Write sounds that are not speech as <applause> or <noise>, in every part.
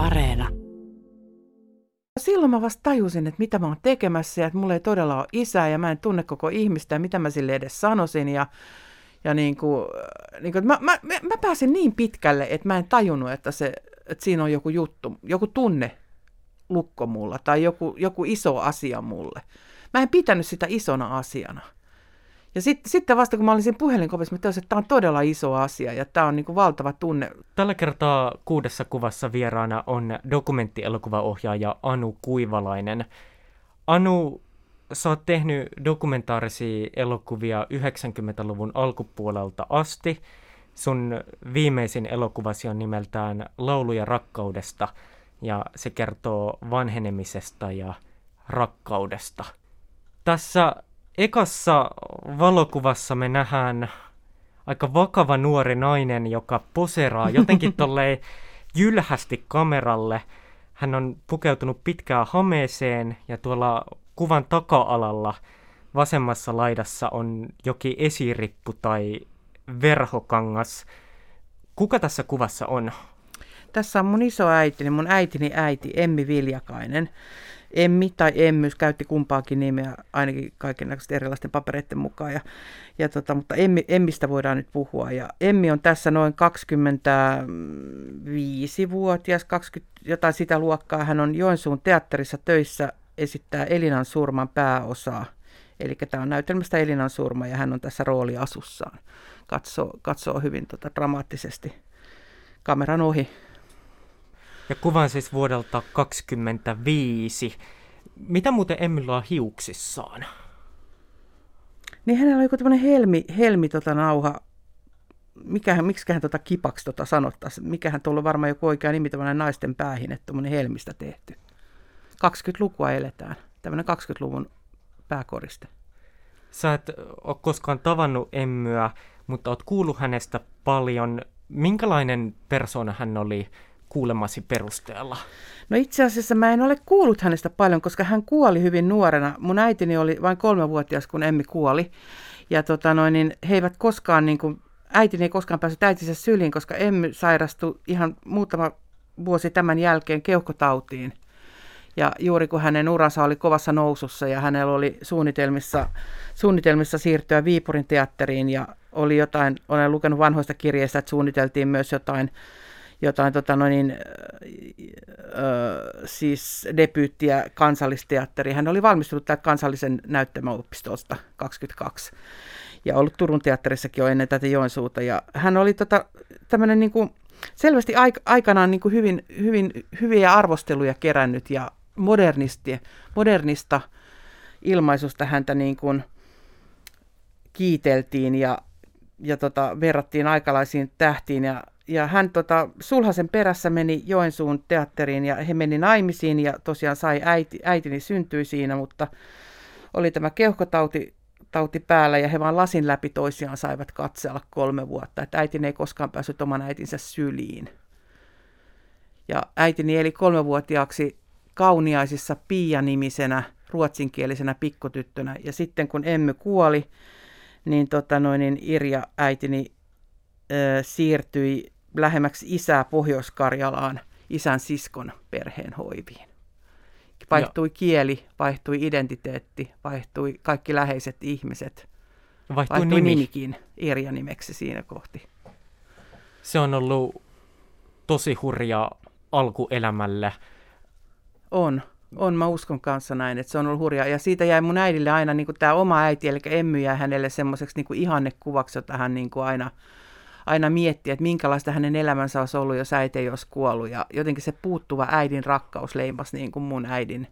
Areena. Silloin mä vasta tajusin, että mitä mä oon tekemässä ja että mulla ei todella ole isää ja mä en tunne koko ihmistä ja mitä mä sille edes sanoisin. Ja, ja niin kuin, niin kuin, mä, mä, mä, pääsin niin pitkälle, että mä en tajunnut, että, se, että siinä on joku juttu, joku tunne lukko mulla tai joku, joku iso asia mulle. Mä en pitänyt sitä isona asiana. Ja sit, sitten vasta kun mä olin siinä puhelinkopissa, mä tajusin, että tämä on todella iso asia ja tämä on niin kuin valtava tunne. Tällä kertaa kuudessa kuvassa vieraana on dokumenttielokuvaohjaaja Anu Kuivalainen. Anu, sä oot tehnyt dokumentaarisia elokuvia 90-luvun alkupuolelta asti. Sun viimeisin elokuvasi on nimeltään Lauluja rakkaudesta ja se kertoo vanhenemisesta ja rakkaudesta. Tässä ekassa valokuvassa me nähdään aika vakava nuori nainen, joka poseraa <laughs> jotenkin tolleen jylhästi kameralle. Hän on pukeutunut pitkään hameeseen ja tuolla kuvan taka-alalla vasemmassa laidassa on jokin esirippu tai verhokangas. Kuka tässä kuvassa on? Tässä on mun iso äitini, mun äitini äiti Emmi Viljakainen. Emmi tai Emmys käytti kumpaakin nimeä ainakin kaikenlaisten erilaisten papereiden mukaan. Ja, ja tota, mutta Emmi, Emmistä voidaan nyt puhua. Ja Emmi on tässä noin 25-vuotias, 20, jotain sitä luokkaa. Hän on Joensuun teatterissa töissä, esittää Elinan surman pääosaa. Eli tämä on näytelmästä Elinan surma ja hän on tässä rooliasussaan. Katsoo, katsoo hyvin tota, dramaattisesti kameran ohi ja kuvan siis vuodelta 25. Mitä muuten Emmillä on hiuksissaan? Niin hänellä on joku tämmöinen helmi, helmi tota nauha. Mikähän, miksiköhän tota kipaksi tota sanottaisiin? Mikähän tuolla on varmaan joku oikea nimi, tämmöinen naisten päähin, että tuommoinen helmistä tehty. 20-lukua eletään. Tämmöinen 20-luvun pääkoriste. Sä et ole koskaan tavannut Emmyä, mutta oot kuullut hänestä paljon. Minkälainen persona hän oli kuulemasi perusteella? No itse asiassa mä en ole kuullut hänestä paljon, koska hän kuoli hyvin nuorena. Mun äitini oli vain kolmevuotias, kun Emmi kuoli. Ja tota noin, niin he eivät koskaan, niin kuin, äitini ei koskaan päässyt äitinsä syliin, koska Emmi sairastui ihan muutama vuosi tämän jälkeen keuhkotautiin. Ja juuri kun hänen uransa oli kovassa nousussa ja hänellä oli suunnitelmissa, suunnitelmissa siirtyä Viipurin teatteriin ja oli jotain, olen lukenut vanhoista kirjeistä, että suunniteltiin myös jotain jotain tota noin, ö, siis debyyttiä kansallisteatteri. Hän oli valmistunut täältä kansallisen näyttämöopistolta 22 ja ollut Turun teatterissakin jo ennen tätä Joensuuta. Ja hän oli tota, tämmöinen niin kuin, selvästi aik- aikanaan niin kuin hyvin, hyvin hyviä arvosteluja kerännyt ja modernisti, modernista ilmaisusta häntä niin kuin kiiteltiin ja, ja tota, verrattiin aikalaisiin tähtiin ja ja hän tota, sulhasen perässä meni Joensuun teatteriin ja he meni naimisiin ja tosiaan sai äiti, äitini syntyi siinä, mutta oli tämä keuhkotauti tauti päällä ja he vaan lasin läpi toisiaan saivat katsella kolme vuotta. Että äitini ei koskaan päässyt oman äitinsä syliin. Ja äitini eli kolmevuotiaaksi kauniaisissa Pia-nimisenä ruotsinkielisenä pikkutyttönä. Ja sitten kun emme kuoli, niin, tota noin, niin Irja äitini siirtyi lähemmäksi isää Pohjois-Karjalaan isän siskon perheen hoiviin. Vaihtui ja. kieli, vaihtui identiteetti, vaihtui kaikki läheiset ihmiset. Vaihtui, vaihtui nimi. nimikin Irja nimeksi siinä kohti. Se on ollut tosi hurja alkuelämälle. On, on, mä uskon kanssa näin, että se on ollut hurjaa. Ja siitä jäi mun äidille aina niin tämä oma äiti, eli Emmy jäi hänelle semmoiseksi niin ihannekuvaksi, jota hän niin aina aina miettiä, että minkälaista hänen elämänsä olisi ollut, jos äiti ei olisi kuollut. Ja jotenkin se puuttuva äidin rakkaus leimasi niin kuin mun äidin,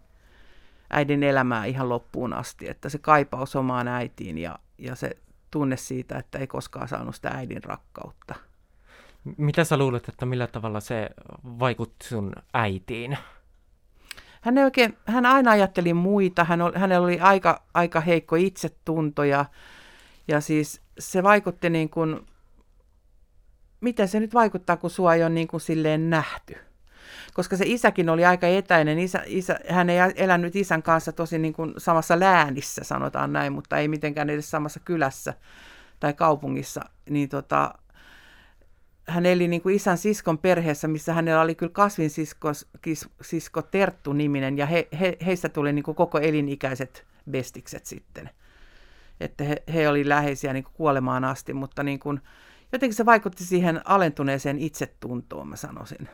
äidin elämää ihan loppuun asti. Että se kaipaus omaan äitiin ja, ja se tunne siitä, että ei koskaan saanut sitä äidin rakkautta. Mitä sä luulet, että millä tavalla se vaikutti sun äitiin? Hän, ei oikein, hän aina ajatteli muita, hän oli, hänellä oli aika, aika heikko itsetunto ja, ja siis se vaikutti niin kuin miten se nyt vaikuttaa, kun sua ei ole niin kuin silleen nähty. Koska se isäkin oli aika etäinen. Isä, isä, hän ei elänyt isän kanssa tosi niin kuin samassa läänissä, sanotaan näin, mutta ei mitenkään edes samassa kylässä tai kaupungissa. Niin tota, hän eli niin kuin isän siskon perheessä, missä hänellä oli kyllä kasvinsisko sisko Terttu-niminen, ja he, he, heistä tuli niin kuin koko elinikäiset bestikset sitten. Että he, he oli läheisiä niin kuin kuolemaan asti, mutta niin kuin, jotenkin se vaikutti siihen alentuneeseen itsetuntoon, mä sanoisin.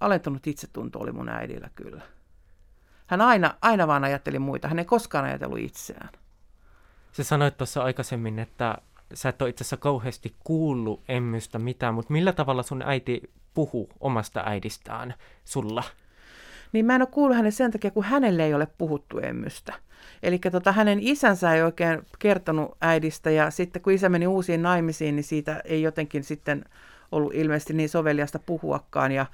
Alentunut itsetunto oli mun äidillä kyllä. Hän aina, aina vaan ajatteli muita, hän ei koskaan ajatellut itseään. Sä sanoit tuossa aikaisemmin, että sä et ole itse asiassa kauheasti kuullut Emmystä mitään, mutta millä tavalla sun äiti puhuu omasta äidistään sulla? Niin mä en ole kuullut hänen sen takia, kun hänelle ei ole puhuttu Emmystä. Eli tota, hänen isänsä ei oikein kertonut äidistä ja sitten kun isä meni uusiin naimisiin, niin siitä ei jotenkin sitten ollut ilmeisesti niin soveliasta puhuakaan ja,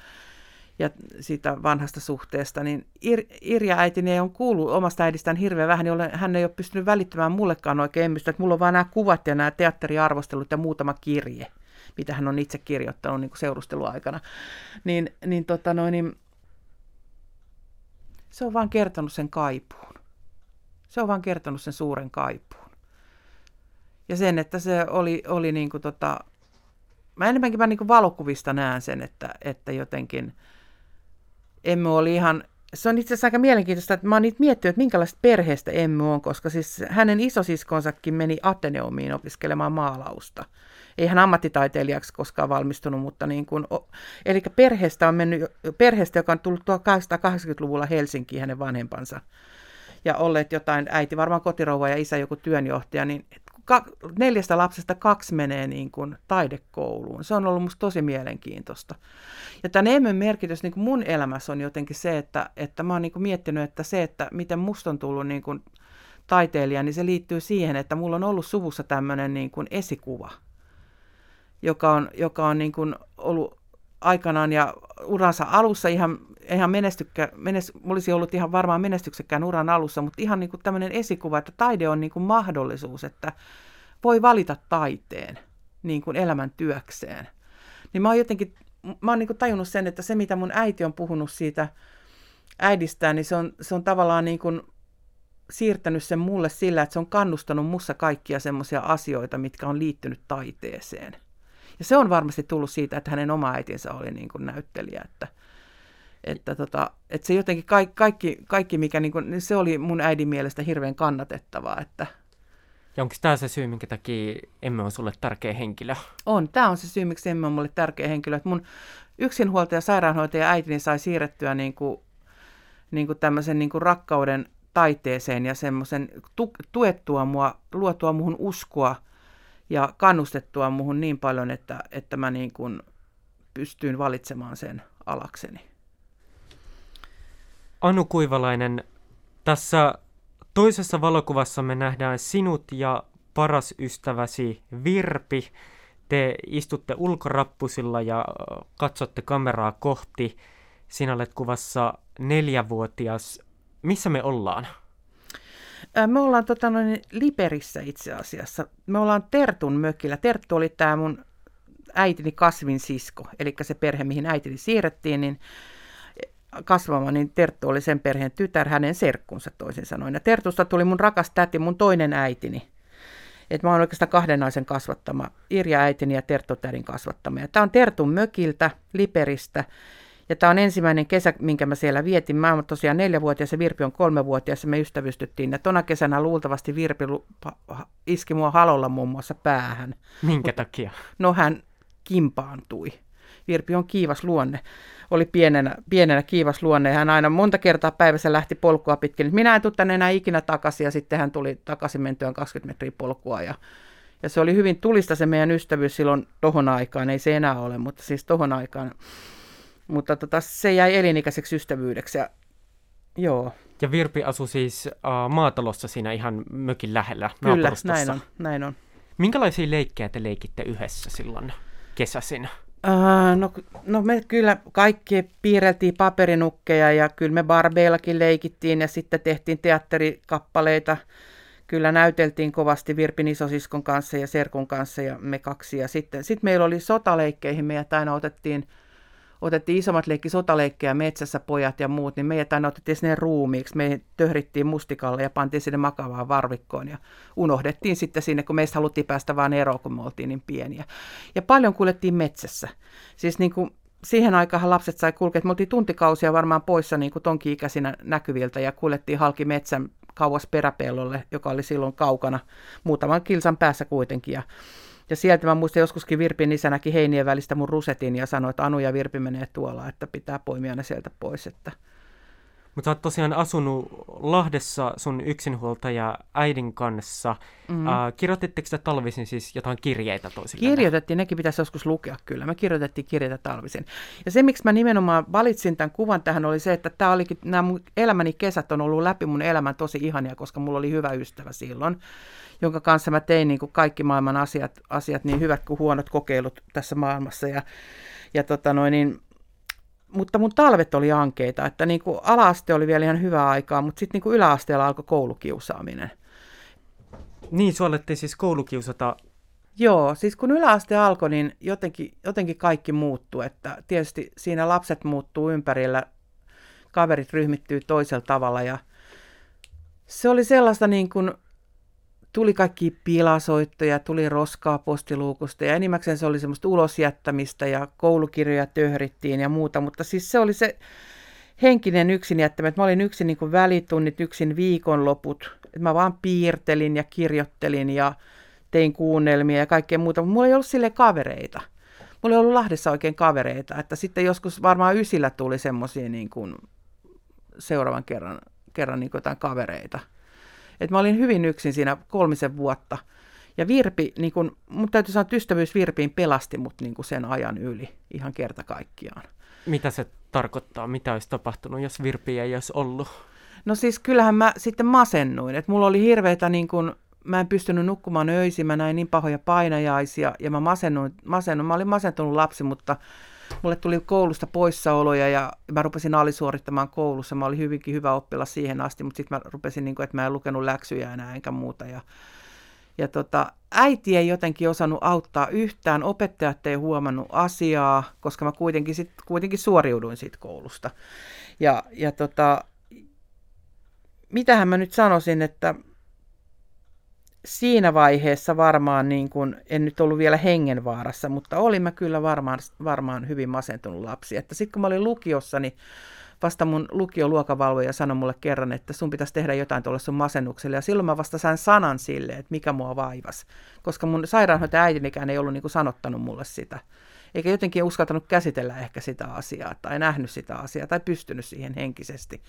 ja siitä vanhasta suhteesta, niin Ir, Irja äitini ei ole kuullut omasta äidistään hirveän vähän, niin hän ei ole pystynyt välittämään mullekaan oikein emmystä, että mulla on vain nämä kuvat ja nämä teatteriarvostelut ja muutama kirje, mitä hän on itse kirjoittanut niin seurusteluaikana. Niin, niin, tota noin, niin se on vaan kertonut sen kaipuun. Se on vaan kertonut sen suuren kaipuun. Ja sen, että se oli, oli niin kuin tota, mä enemmänkin mä niin kuin valokuvista näen sen, että, että jotenkin Emmy oli ihan, se on itse asiassa aika mielenkiintoista, että mä oon niitä miettinyt, että minkälaista perheestä Emmy on, koska siis hänen isosiskonsakin meni Ateneumiin opiskelemaan maalausta. Ei hän ammattitaiteilijaksi koskaan valmistunut, mutta niin kuin, eli perheestä on mennyt, perheestä, joka on tullut 1880-luvulla Helsinkiin hänen vanhempansa ja olleet jotain, äiti varmaan kotirouva ja isä joku työnjohtaja, niin ka, neljästä lapsesta kaksi menee niin kuin taidekouluun. Se on ollut musta tosi mielenkiintoista. Ja tämän Emmen merkitys niin kuin mun elämässä on jotenkin se, että, että mä oon niin kuin miettinyt, että se, että miten musta on tullut niin kuin taiteilija, niin se liittyy siihen, että mulla on ollut suvussa tämmöinen niin kuin esikuva, joka on, joka on niin kuin ollut aikanaan ja uransa alussa ihan, ihan menestykkä, menest, olisi ollut ihan varmaan menestyksekkään uran alussa, mutta ihan niin kuin tämmöinen esikuva, että taide on niin kuin mahdollisuus, että voi valita taiteen niin kuin elämän työkseen. Niin mä oon jotenkin, mä oon niin kuin tajunnut sen, että se mitä mun äiti on puhunut siitä äidistään, niin se on, se on tavallaan niin kuin siirtänyt sen mulle sillä, että se on kannustanut mussa kaikkia semmoisia asioita, mitkä on liittynyt taiteeseen. Ja se on varmasti tullut siitä, että hänen oma äitinsä oli niin kuin näyttelijä, että, että, tota, että se jotenkin kaikki, kaikki, kaikki mikä, niin kuin, se oli mun äidin mielestä hirveän kannatettavaa, että, ja onko tämä se syy, minkä takia emme ole sulle tärkeä henkilö? On, tämä on se syy, miksi emme on mulle tärkeä henkilö. Että mun yksinhuoltaja sairaanhoitaja äitini sai siirrettyä niin kuin, niin kuin tämmöisen niin kuin rakkauden taiteeseen ja semmoisen tu- tuettua mua, luotua muhun uskoa – ja kannustettua muuhun niin paljon, että, että mä niin kuin pystyin valitsemaan sen alakseni. Anu Kuivalainen, tässä toisessa valokuvassa me nähdään sinut ja paras ystäväsi Virpi. Te istutte ulkorappusilla ja katsotte kameraa kohti. Sinä olet kuvassa neljävuotias. Missä me ollaan? Me ollaan tota, noin, Liperissä itse asiassa. Me ollaan Tertun mökillä. Terttu oli tämä mun äitini kasvin sisko, eli se perhe, mihin äitini siirrettiin, niin kasvamaan, niin Terttu oli sen perheen tytär, hänen serkkunsa toisin sanoen. Ja Tertusta tuli mun rakas täti, mun toinen äitini. Et mä oon oikeastaan kahden naisen kasvattama, Irja äitini ja Terttu tädin kasvattama. Ja on Tertun mökiltä, Liperistä. Ja tämä on ensimmäinen kesä, minkä mä siellä vietin. Mä oon tosiaan neljävuotias ja Virpi on kolmevuotias ja me ystävystyttiin. Ja tona kesänä luultavasti Virpi iski mua halolla muun muassa päähän. Minkä Mut, takia? No hän kimpaantui. Virpi on kiivas luonne. Oli pienenä, pienenä kiivas luonne ja hän aina monta kertaa päivässä lähti polkua pitkin. Minä en tule tänne enää ikinä takaisin ja sitten hän tuli takaisin mentyään 20 metriä polkua ja ja se oli hyvin tulista se meidän ystävyys silloin tohon aikaan, ei se enää ole, mutta siis tohon aikaan. Mutta tota, se jäi elinikäiseksi ystävyydeksi. Ja, joo. Ja Virpi asui siis uh, maatalossa siinä ihan mökin lähellä, Kyllä, näin on, näin on. Minkälaisia leikkejä te leikitte yhdessä silloin kesäisin? Uh, no, no me kyllä kaikki piirreltiin paperinukkeja ja kyllä me barbeillakin leikittiin ja sitten tehtiin teatterikappaleita. Kyllä näyteltiin kovasti Virpin isosiskon kanssa ja Serkun kanssa ja me kaksi. Ja sitten sit meillä oli sotaleikkeihin, meidät aina otettiin otettiin isommat leikki, sotaleikkejä metsässä, pojat ja muut, niin meidät aina otettiin sinne ruumiiksi. Me töhrittiin mustikalle ja pantiin sinne makavaan varvikkoon ja unohdettiin sitten sinne, kun meistä haluttiin päästä vaan eroon, kun me oltiin niin pieniä. Ja paljon kuljettiin metsässä. Siis niin kuin siihen aikaan lapset sai kulkea, me oltiin tuntikausia varmaan poissa niin kuin tonkin ikäisinä näkyviltä ja kuljettiin halki metsän kauas peräpellolle, joka oli silloin kaukana, muutaman kilsan päässä kuitenkin. Ja, ja sieltä mä muistan joskuskin Virpin isä näki heinien välistä mun rusetin ja sanoi, että Anu ja Virpi menee tuolla, että pitää poimia ne sieltä pois. Että, mutta sä oot tosiaan asunut Lahdessa sun yksinhuoltaja äidin kanssa. Mm. Äh, kirjoititteko te talvisin siis jotain kirjeitä toisille? Kirjoitettiin, nekin pitäisi joskus lukea kyllä. Me kirjoitettiin kirjeitä talvisin. Ja se, miksi mä nimenomaan valitsin tämän kuvan tähän, oli se, että tämä olikin, nämä mun elämäni kesät on ollut läpi mun elämän tosi ihania, koska mulla oli hyvä ystävä silloin, jonka kanssa mä tein niin kuin kaikki maailman asiat, asiat, niin hyvät kuin huonot kokeilut tässä maailmassa. Ja, ja tota noin, niin mutta mun talvet oli ankeita, että niin kuin ala-aste oli vielä ihan hyvää aikaa, mutta sitten niin kuin yläasteella alkoi koulukiusaaminen. Niin, sua alettiin siis koulukiusata? Joo, siis kun yläaste alkoi, niin jotenkin, jotenkin kaikki muuttui, että tietysti siinä lapset muuttuu ympärillä, kaverit ryhmittyy toisella tavalla ja se oli sellaista niin kuin tuli kaikki pilasoittoja, tuli roskaa postiluukusta ja enimmäkseen se oli semmoista ulosjättämistä ja koulukirjoja töhrittiin ja muuta, mutta siis se oli se henkinen yksin jättämä, mä olin yksin niin välitunnit, yksin viikonloput, mä vaan piirtelin ja kirjoittelin ja tein kuunnelmia ja kaikkea muuta, mutta mulla ei ollut sille kavereita. Mulla ei ollut Lahdessa oikein kavereita, että sitten joskus varmaan ysillä tuli semmoisia niin seuraavan kerran, kerran niin kuin jotain kavereita. Et mä olin hyvin yksin siinä kolmisen vuotta. Ja Virpi, niin kun, mun täytyy sanoa, että ystävyys Virpiin pelasti mut niin sen ajan yli ihan kerta kaikkiaan. Mitä se tarkoittaa? Mitä olisi tapahtunut, jos Virpi ei olisi ollut? No siis kyllähän mä sitten masennuin. Että mulla oli hirveitä niin kun, mä en pystynyt nukkumaan öisin, mä näin niin pahoja painajaisia ja mä masennuin, masennuin. Mä olin masentunut lapsi, mutta mulle tuli koulusta poissaoloja ja mä rupesin alisuorittamaan koulussa. Mä olin hyvinkin hyvä oppila siihen asti, mutta sitten mä rupesin, niin kuin, että mä en lukenut läksyjä enää enkä muuta. Ja, ja tota, äiti ei jotenkin osannut auttaa yhtään, opettajat ei huomannut asiaa, koska mä kuitenkin, sit, kuitenkin suoriuduin siitä koulusta. Ja, ja tota, mitähän mä nyt sanoisin, että siinä vaiheessa varmaan, niin kuin, en nyt ollut vielä hengenvaarassa, mutta olin mä kyllä varmaan, varmaan hyvin masentunut lapsi. Että sitten kun mä olin lukiossa, niin vasta mun lukioluokavalvoja sanoi mulle kerran, että sun pitäisi tehdä jotain tuolle sun masennukselle. Ja silloin mä vasta sain sanan sille, että mikä mua vaivas. Koska mun sairaanhoitaja äitinikään ei ollut niin kuin sanottanut mulle sitä. Eikä jotenkin uskaltanut käsitellä ehkä sitä asiaa tai nähnyt sitä asiaa tai pystynyt siihen henkisesti.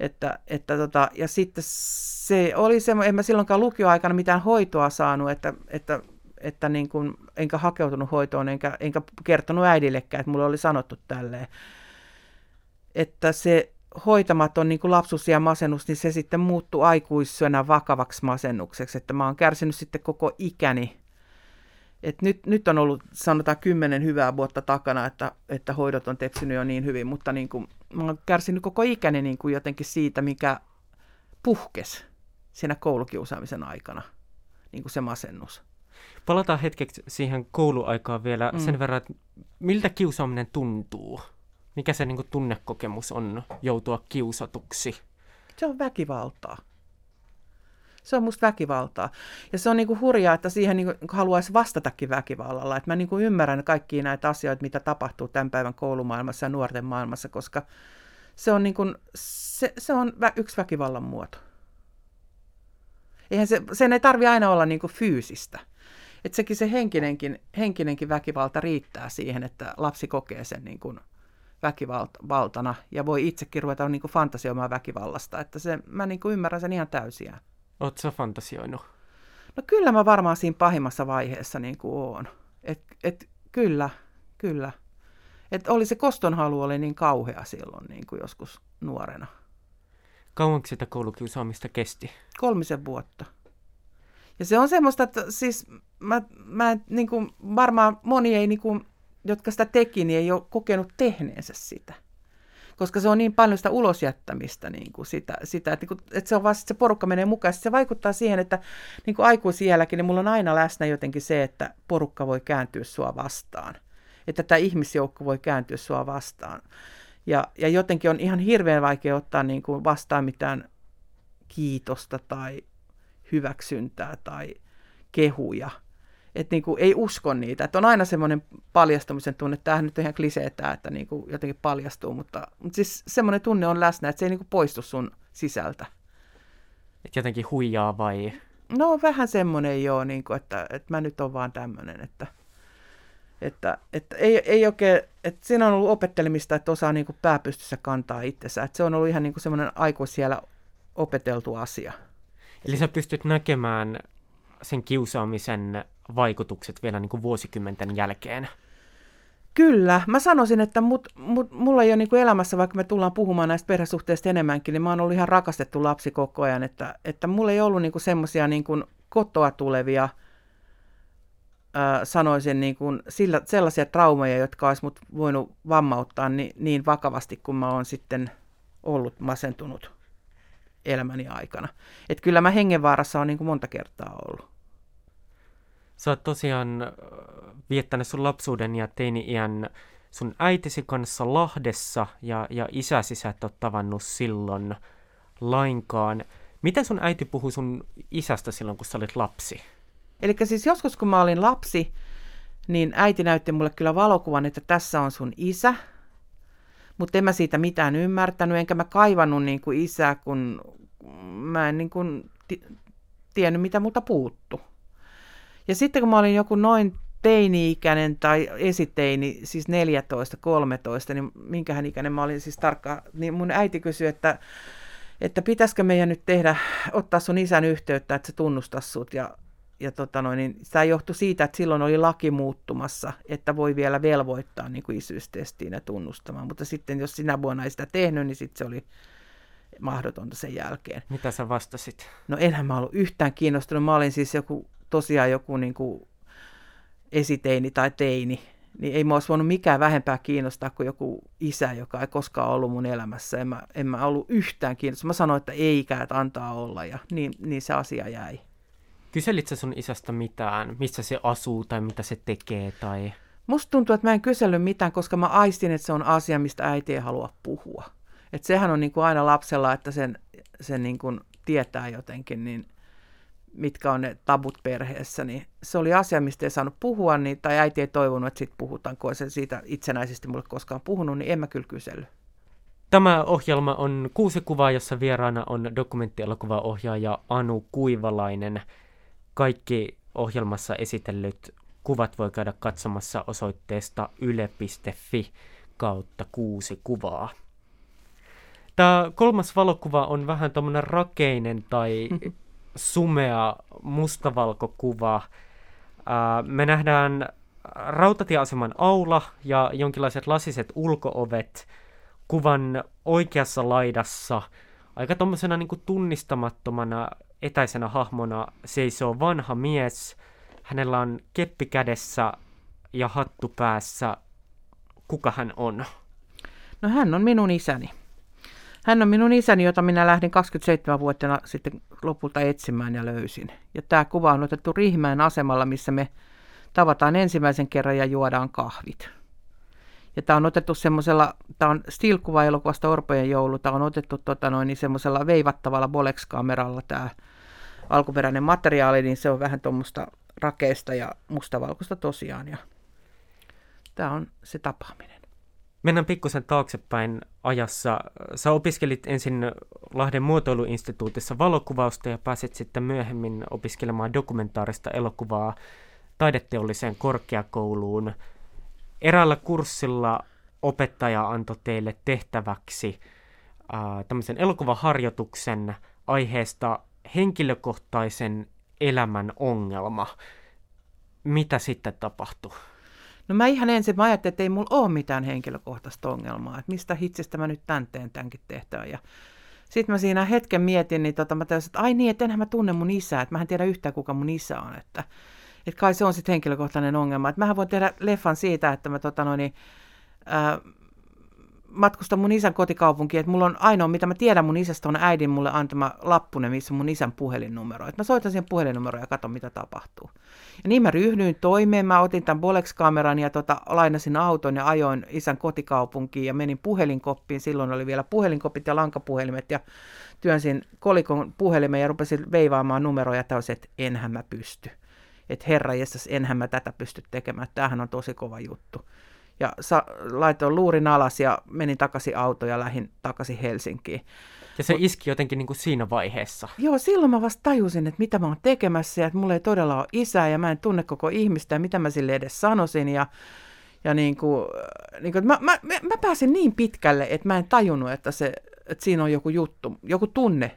Että, että tota, ja sitten se oli se, en mä silloinkaan lukioaikana mitään hoitoa saanut, että, että, että niin kuin, enkä hakeutunut hoitoon, enkä, enkä kertonut äidillekään, että mulle oli sanottu tälleen. Että se hoitamaton niin kuin lapsuus ja masennus, niin se sitten muuttui aikuissyönä vakavaksi masennukseksi, että mä oon kärsinyt sitten koko ikäni et nyt, nyt on ollut sanotaan kymmenen hyvää vuotta takana, että, että hoidot on tepsinyt jo niin hyvin, mutta niin kuin, mä oon kärsinyt koko ikäni niin kuin jotenkin siitä, mikä puhkes siinä koulukiusaamisen aikana, niin kuin se masennus. Palataan hetkeksi siihen kouluaikaan vielä mm. sen verran, että miltä kiusaaminen tuntuu? Mikä se niin kuin, tunnekokemus on joutua kiusatuksi? Se on väkivaltaa. Se on musta väkivaltaa. Ja se on niinku hurjaa, että siihen niinku haluaisi vastatakin väkivallalla. Että mä niinku ymmärrän kaikkia näitä asioita, mitä tapahtuu tämän päivän koulumaailmassa ja nuorten maailmassa, koska se on, niinku, se, se on vä, yksi väkivallan muoto. Eihän se, sen ei tarvi aina olla niinku fyysistä. Että sekin se henkinenkin, henkinenkin väkivalta riittää siihen, että lapsi kokee sen niin kuin väkivaltana ja voi itsekin ruveta niin kuin fantasioimaan väkivallasta. Että se, mä niin kuin ymmärrän sen ihan täysiä. Oletko sä fantasioinut? No kyllä mä varmaan siinä pahimmassa vaiheessa niin kuin oon. Et, et, kyllä, kyllä. Et oli se kostonhalu oli niin kauhea silloin niin kuin joskus nuorena. Kauanko sitä koulukiusaamista kesti? Kolmisen vuotta. Ja se on semmoista, että siis mä, mä niin kuin, varmaan moni ei, niin kuin, jotka sitä teki, niin ei ole kokenut tehneensä sitä koska se on niin paljon sitä ulosjättämistä, niin kuin sitä, sitä että, niin kuin, että se on vaan se porukka menee mukaan. Sitten se vaikuttaa siihen, että niin kuin aikuisielläkin, niin mulla on aina läsnä jotenkin se, että porukka voi kääntyä sua vastaan. että tämä ihmisjoukko voi kääntyä sua vastaan. Ja, ja jotenkin on ihan hirveän vaikea ottaa niin kuin vastaan mitään kiitosta tai hyväksyntää tai kehuja. Että niin kuin ei usko niitä. Että on aina semmoinen paljastumisen tunne. Tämähän nyt on ihan klisee tämä, että niin kuin jotenkin paljastuu, mutta, mutta siis semmoinen tunne on läsnä, että se ei niin kuin poistu sun sisältä. Että jotenkin huijaa vai? No vähän semmoinen joo, niin kuin, että, että mä nyt on vaan tämmöinen, että, että, että ei, ei oikein, että siinä on ollut opettelemista, että osaa niin kuin pääpystyssä kantaa itsensä. Että se on ollut ihan niin kuin semmoinen aikuisiellä opeteltu asia. Eli sä pystyt näkemään sen kiusaamisen vaikutukset vielä niin kuin vuosikymmenten jälkeen? Kyllä. Mä sanoisin, että mut, mut, mulla ei ole niin elämässä, vaikka me tullaan puhumaan näistä perhesuhteista enemmänkin, niin mä oon ollut ihan rakastettu lapsi koko ajan, että, että mulla ei ollut niin semmoisia niin kotoa tulevia, ää, sanoisin niin kuin sillä, sellaisia traumaja, jotka olisi mut voinut vammauttaa niin, niin vakavasti, kun mä oon sitten ollut masentunut elämäni aikana. Että kyllä mä hengenvaarassa on niin monta kertaa ollut. Sä oot tosiaan viettänyt sun lapsuuden ja teini-iän sun äitisi kanssa Lahdessa ja, ja isäsi sä et ole tavannut silloin lainkaan. Miten sun äiti puhui sun isästä silloin, kun sä olit lapsi? Eli siis joskus, kun mä olin lapsi, niin äiti näytti mulle kyllä valokuvan, että tässä on sun isä, mutta en mä siitä mitään ymmärtänyt, enkä mä kaivannut niin kuin isää, kun mä en niin kuin t- tiennyt, mitä multa puuttu. Ja sitten kun mä olin joku noin teini-ikäinen tai esiteini, siis 14-13, niin minkähän ikäinen mä olin siis tarkkaan, niin mun äiti kysyi, että, että pitäisikö meidän nyt tehdä, ottaa sun isän yhteyttä, että se tunnustaa sut. Ja, ja tota noin, niin tämä johtui siitä, että silloin oli laki muuttumassa, että voi vielä velvoittaa niin kuin isyystestiin ja tunnustamaan. Mutta sitten jos sinä vuonna ei sitä tehnyt, niin sitten se oli mahdotonta sen jälkeen. Mitä sä vastasit? No enhän mä ollut yhtään kiinnostunut. Mä olin siis joku, tosiaan joku niin kuin esiteini tai teini, niin ei mua olisi voinut mikään vähempää kiinnostaa kuin joku isä, joka ei koskaan ollut mun elämässä. En mä, en mä ollut yhtään kiinnostunut. Mä sanoin, että eikä, että antaa olla ja niin, niin se asia jäi. Kyselit sä sun isästä mitään, missä se asuu tai mitä se tekee? Tai... Musta tuntuu, että mä en kysellyt mitään, koska mä aistin, että se on asia, mistä äiti ei halua puhua. Et sehän on niin kuin aina lapsella, että sen, sen niin kuin tietää jotenkin, niin mitkä on ne tabut perheessä, niin se oli asia, mistä ei saanut puhua, niin, tai äiti ei toivonut, että siitä puhutaan, kun se siitä itsenäisesti mulle koskaan puhunut, niin en mä kyllä kysely. Tämä ohjelma on kuusi kuvaa, jossa vieraana on dokumenttielokuvaohjaaja Anu Kuivalainen. Kaikki ohjelmassa esitellyt kuvat voi käydä katsomassa osoitteesta yle.fi kautta kuusi kuvaa. Tämä kolmas valokuva on vähän tuommoinen rakeinen tai <laughs> sumea mustavalkokuva. Me nähdään rautatieaseman aula ja jonkinlaiset lasiset ulkoovet kuvan oikeassa laidassa. Aika tuommoisena niin tunnistamattomana etäisenä hahmona seisoo vanha mies. Hänellä on keppi kädessä ja hattu päässä. Kuka hän on? No hän on minun isäni. Hän on minun isäni, jota minä lähdin 27-vuotiaana sitten lopulta etsimään ja löysin. Ja tämä kuva on otettu Riihimäen asemalla, missä me tavataan ensimmäisen kerran ja juodaan kahvit. Ja tämä on otettu semmoisella, tämä on stilkuva elokuvasta Orpojen joulu, tämä on otettu tota noin, niin semmoisella veivattavalla Bolex-kameralla tämä alkuperäinen materiaali, niin se on vähän tuommoista rakeista ja mustavalkoista tosiaan. Ja tämä on se tapaaminen. Mennään pikkusen taaksepäin ajassa. Sä opiskelit ensin Lahden muotoiluinstituutissa valokuvausta ja pääsit sitten myöhemmin opiskelemaan dokumentaarista elokuvaa taideteolliseen korkeakouluun. Eräällä kurssilla opettaja antoi teille tehtäväksi äh, tämmöisen elokuvaharjoituksen aiheesta henkilökohtaisen elämän ongelma. Mitä sitten tapahtui? No mä ihan ensin mä ajattelin, että ei mulla ole mitään henkilökohtaista ongelmaa, että mistä hitsistä mä nyt tän teen tämänkin tehtävän. Ja sitten mä siinä hetken mietin, niin tota, mä täysin, että ai niin, että enhän mä tunne mun isää, että mä en tiedä yhtään kuka mun isä on, että, että kai se on sitten henkilökohtainen ongelma. Että mähän voin tehdä leffan siitä, että mä tota noin, ää, matkustan mun isän kotikaupunkiin, että mulla on ainoa, mitä mä tiedän mun isästä, on äidin mulle antama lappune, missä mun isän puhelinnumero. Että mä soitan siihen puhelinnumeroon ja katson, mitä tapahtuu. Ja niin mä ryhdyin toimeen, mä otin tämän Bolex-kameran ja tota, lainasin auton ja ajoin isän kotikaupunkiin ja menin puhelinkoppiin. Silloin oli vielä puhelinkopit ja lankapuhelimet ja työnsin kolikon puhelimen ja rupesin veivaamaan numeroja täysin, että enhän mä pysty. Että herra jestas, enhän mä tätä pysty tekemään, tämähän on tosi kova juttu ja sa- laitoin luurin alas ja menin takaisin autoon ja lähdin takaisin Helsinkiin. Ja se iski jotenkin niin kuin siinä vaiheessa. Joo, silloin mä vasta tajusin, että mitä mä oon tekemässä ja että mulla ei todella ole isää ja mä en tunne koko ihmistä ja mitä mä sille edes sanoisin. Ja, ja niin kuin, niin kuin, mä, mä, mä, pääsin niin pitkälle, että mä en tajunnut, että, se, että siinä on joku juttu, joku tunne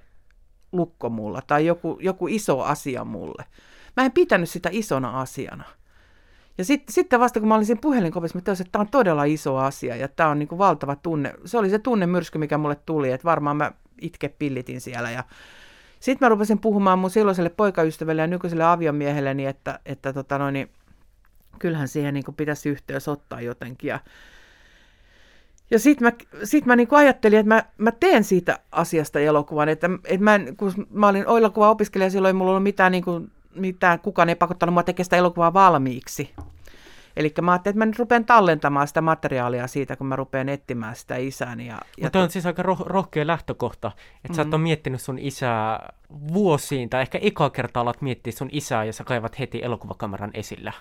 lukko mulla tai joku, joku iso asia mulle. Mä en pitänyt sitä isona asiana. Ja sit, sitten vasta kun mä olin siinä puhelinkopissa, mä tajusin, että tämä on todella iso asia ja tämä on niin kuin valtava tunne. Se oli se tunnemyrsky, mikä mulle tuli, että varmaan mä itke pillitin siellä. Ja sitten mä rupesin puhumaan mun silloiselle poikaystävälle ja nykyiselle aviomiehelleni, että, että tota noin, niin, kyllähän siihen niin kuin pitäisi yhteys ottaa jotenkin. Ja, ja sitten mä, sit mä niinku ajattelin, että mä, mä teen siitä asiasta elokuvan. Että, että mä, kun mä olin elokuva-opiskelija, silloin ei mulla ollut mitään niinku mitään, kukaan ei pakottanut mua tekemään sitä elokuvaa valmiiksi. Eli mä ajattelin, että mä nyt rupean tallentamaan sitä materiaalia siitä, kun mä rupean etsimään sitä isääni. Ja, ja Mutta on siis aika roh- rohkea lähtökohta, että mm-hmm. sä et mm. ole miettinyt sun isää vuosiin, tai ehkä eka kertaa alat miettiä sun isää, ja sä kaivat heti elokuvakameran esillä.